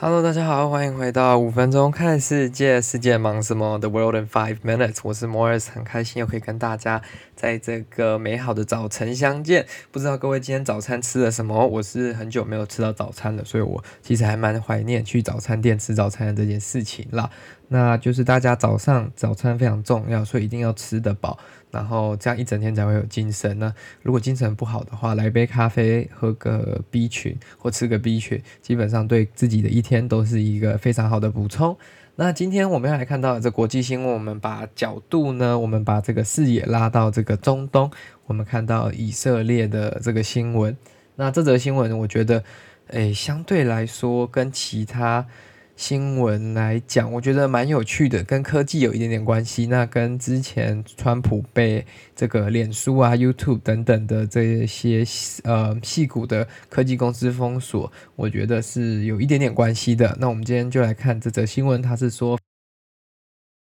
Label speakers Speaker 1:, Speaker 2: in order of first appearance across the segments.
Speaker 1: Hello，大家好，欢迎回到五分钟看世界，世界忙什么？The World in Five Minutes，我是 Morris，很开心又可以跟大家在这个美好的早晨相见。不知道各位今天早餐吃了什么？我是很久没有吃到早餐了，所以我其实还蛮怀念去早餐店吃早餐的这件事情啦。那就是大家早上早餐非常重要，所以一定要吃得饱，然后这样一整天才会有精神。那如果精神不好的话，来杯咖啡，喝个 B 群或吃个 B 群，基本上对自己的一天都是一个非常好的补充。那今天我们要来看到的这国际新闻，我们把角度呢，我们把这个视野拉到这个中东，我们看到以色列的这个新闻。那这则新闻，我觉得，诶，相对来说跟其他。新闻来讲，我觉得蛮有趣的，跟科技有一点点关系。那跟之前川普被这个脸书啊、YouTube 等等的这些呃细股的科技公司封锁，我觉得是有一点点关系的。那我们今天就来看这则新闻，它是说。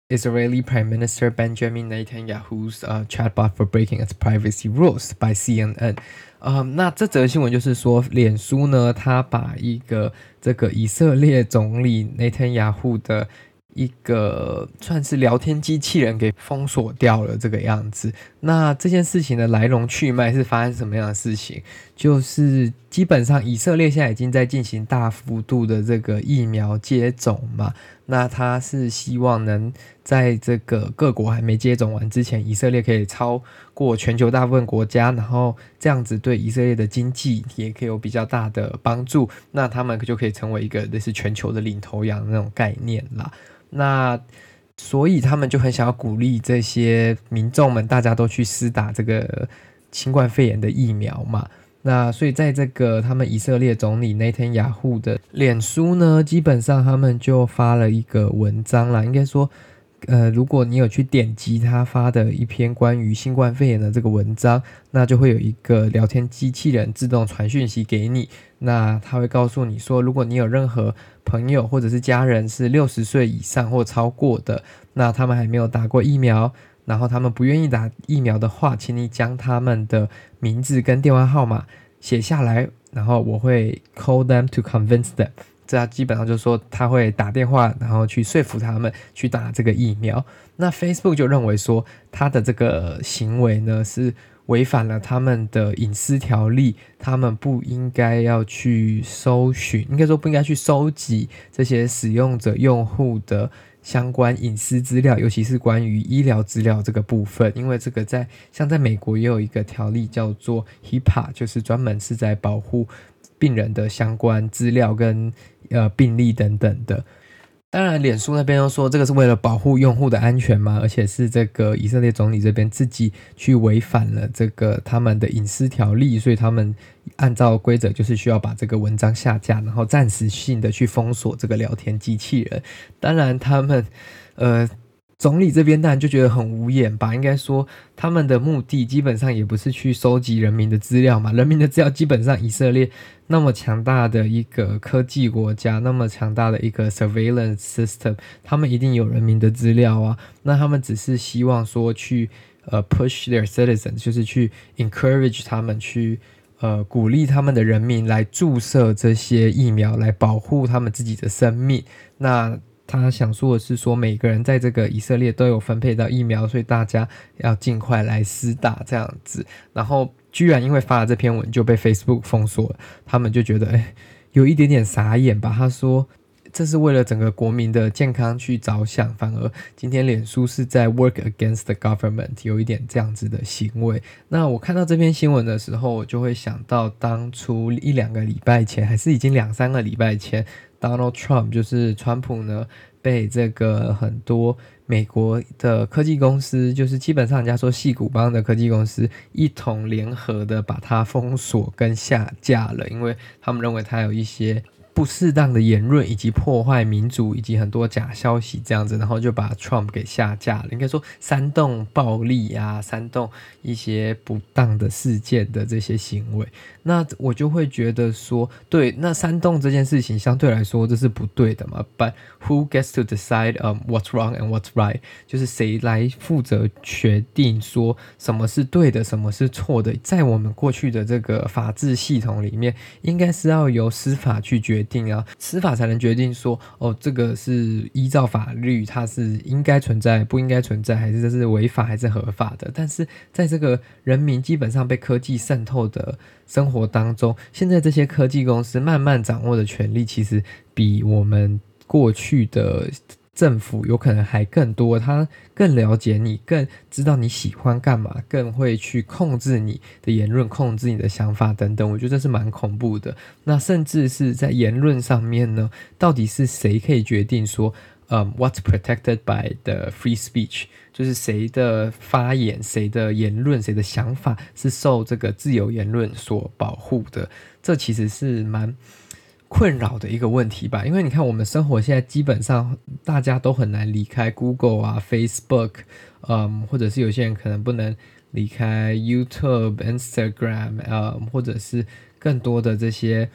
Speaker 1: Israeli Prime Minister Benjamin Netanyahu's chatbot for breaking its privacy rules by CNN。呃，那这则新闻就是说，脸书呢，他把一个这个以色列总理内塔尼亚胡的。一个算是聊天机器人给封锁掉了这个样子。那这件事情的来龙去脉是发生什么样的事情？就是基本上以色列现在已经在进行大幅度的这个疫苗接种嘛。那他是希望能在这个各国还没接种完之前，以色列可以超过全球大部分国家，然后这样子对以色列的经济也可以有比较大的帮助。那他们就可以成为一个类似全球的领头羊那种概念啦。那所以他们就很想要鼓励这些民众们，大家都去施打这个新冠肺炎的疫苗嘛。那所以在这个他们以色列总理那天雅虎的脸书呢，基本上他们就发了一个文章啦，应该说。呃，如果你有去点击他发的一篇关于新冠肺炎的这个文章，那就会有一个聊天机器人自动传讯息给你。那他会告诉你说，如果你有任何朋友或者是家人是六十岁以上或超过的，那他们还没有打过疫苗，然后他们不愿意打疫苗的话，请你将他们的名字跟电话号码写下来，然后我会 call them to convince them。这基本上就是说，他会打电话，然后去说服他们去打这个疫苗。那 Facebook 就认为说，他的这个行为呢是违反了他们的隐私条例，他们不应该要去搜寻，应该说不应该去收集这些使用者用户的相关隐私资料，尤其是关于医疗资料这个部分，因为这个在像在美国也有一个条例叫做 HIPAA，就是专门是在保护。病人的相关资料跟呃病历等等的，当然，脸书那边又说这个是为了保护用户的安全嘛，而且是这个以色列总理这边自己去违反了这个他们的隐私条例，所以他们按照规则就是需要把这个文章下架，然后暂时性的去封锁这个聊天机器人。当然，他们呃。总理这边当然就觉得很无言吧，应该说他们的目的基本上也不是去收集人民的资料嘛，人民的资料基本上以色列那么强大的一个科技国家，那么强大的一个 surveillance system，他们一定有人民的资料啊，那他们只是希望说去呃 push their citizens，就是去 encourage 他们去呃鼓励他们的人民来注射这些疫苗，来保护他们自己的生命，那。他想说的是，说每个人在这个以色列都有分配到疫苗，所以大家要尽快来施打这样子。然后居然因为发了这篇文就被 Facebook 封锁了，他们就觉得哎，有一点点傻眼吧。他说这是为了整个国民的健康去着想，反而今天脸书是在 work against the government，有一点这样子的行为。那我看到这篇新闻的时候，我就会想到当初一两个礼拜前，还是已经两三个礼拜前。Donald Trump 就是川普呢，被这个很多美国的科技公司，就是基本上人家说矽谷帮的科技公司，一同联合的把它封锁跟下架了，因为他们认为它有一些。不适当的言论，以及破坏民主，以及很多假消息这样子，然后就把 Trump 给下架了。应该说煽动暴力啊，煽动一些不当的事件的这些行为，那我就会觉得说，对，那煽动这件事情相对来说这是不对的嘛。But who gets to decide um what's wrong and what's right？就是谁来负责决定说什么是对的，什么是错的？在我们过去的这个法治系统里面，应该是要由司法去决决定啊，司法才能决定说，哦，这个是依照法律，它是应该存在，不应该存在，还是这是违法还是合法的？但是在这个人民基本上被科技渗透的生活当中，现在这些科技公司慢慢掌握的权力，其实比我们过去的。政府有可能还更多，他更了解你，更知道你喜欢干嘛，更会去控制你的言论，控制你的想法等等。我觉得这是蛮恐怖的。那甚至是在言论上面呢，到底是谁可以决定说，嗯，what's protected by the free speech？就是谁的发言、谁的言论、谁的想法是受这个自由言论所保护的？这其实是蛮。困扰的一个问题吧，因为你看，我们生活现在基本上大家都很难离开 Google 啊、Facebook，嗯，或者是有些人可能不能离开 YouTube、Instagram，嗯，或者是更多的这些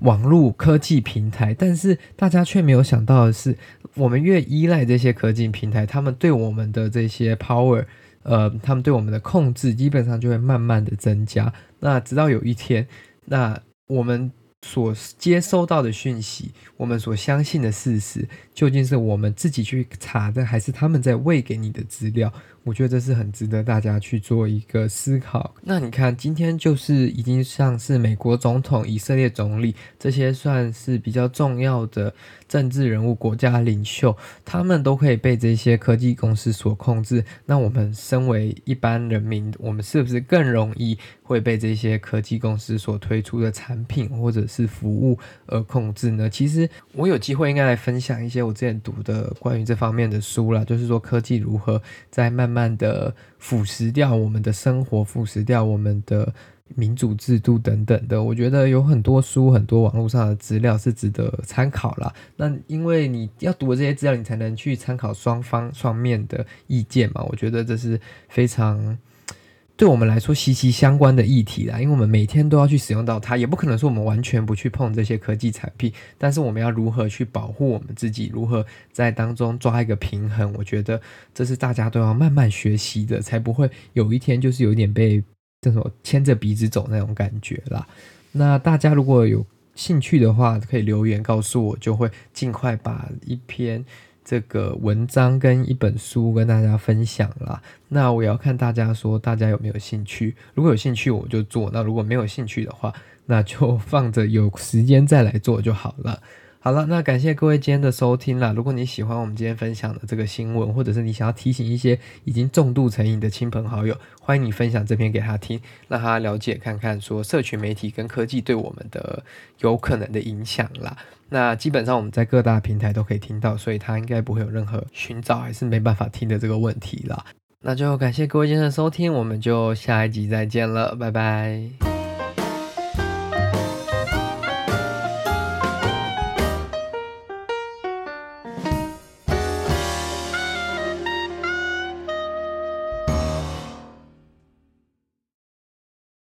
Speaker 1: 网络科技平台。但是大家却没有想到的是，我们越依赖这些科技平台，他们对我们的这些 power，呃，他们对我们的控制，基本上就会慢慢的增加。那直到有一天，那我们。所接收到的讯息，我们所相信的事实，究竟是我们自己去查的，还是他们在喂给你的资料？我觉得这是很值得大家去做一个思考。那你看，今天就是已经像是美国总统、以色列总理这些算是比较重要的政治人物、国家领袖，他们都可以被这些科技公司所控制。那我们身为一般人民，我们是不是更容易会被这些科技公司所推出的产品或者是服务而控制呢？其实我有机会应该来分享一些我之前读的关于这方面的书啦，就是说科技如何在慢慢。慢慢的腐蚀掉我们的生活，腐蚀掉我们的民主制度等等的。我觉得有很多书、很多网络上的资料是值得参考啦。那因为你要读这些资料，你才能去参考双方双面的意见嘛。我觉得这是非常。对我们来说息息相关的议题啦，因为我们每天都要去使用到它，也不可能说我们完全不去碰这些科技产品。但是我们要如何去保护我们自己，如何在当中抓一个平衡？我觉得这是大家都要慢慢学习的，才不会有一天就是有点被这种牵着鼻子走那种感觉啦。那大家如果有兴趣的话，可以留言告诉我，就会尽快把一篇。这个文章跟一本书跟大家分享啦，那我要看大家说大家有没有兴趣。如果有兴趣我就做，那如果没有兴趣的话，那就放着有时间再来做就好了。好了，那感谢各位今天的收听啦。如果你喜欢我们今天分享的这个新闻，或者是你想要提醒一些已经重度成瘾的亲朋好友，欢迎你分享这篇给他听，让他了解看看说社群媒体跟科技对我们的有可能的影响啦。那基本上我们在各大平台都可以听到，所以他应该不会有任何寻找还是没办法听的这个问题啦。那就感谢各位今天的收听，我们就下一集再见了，拜拜。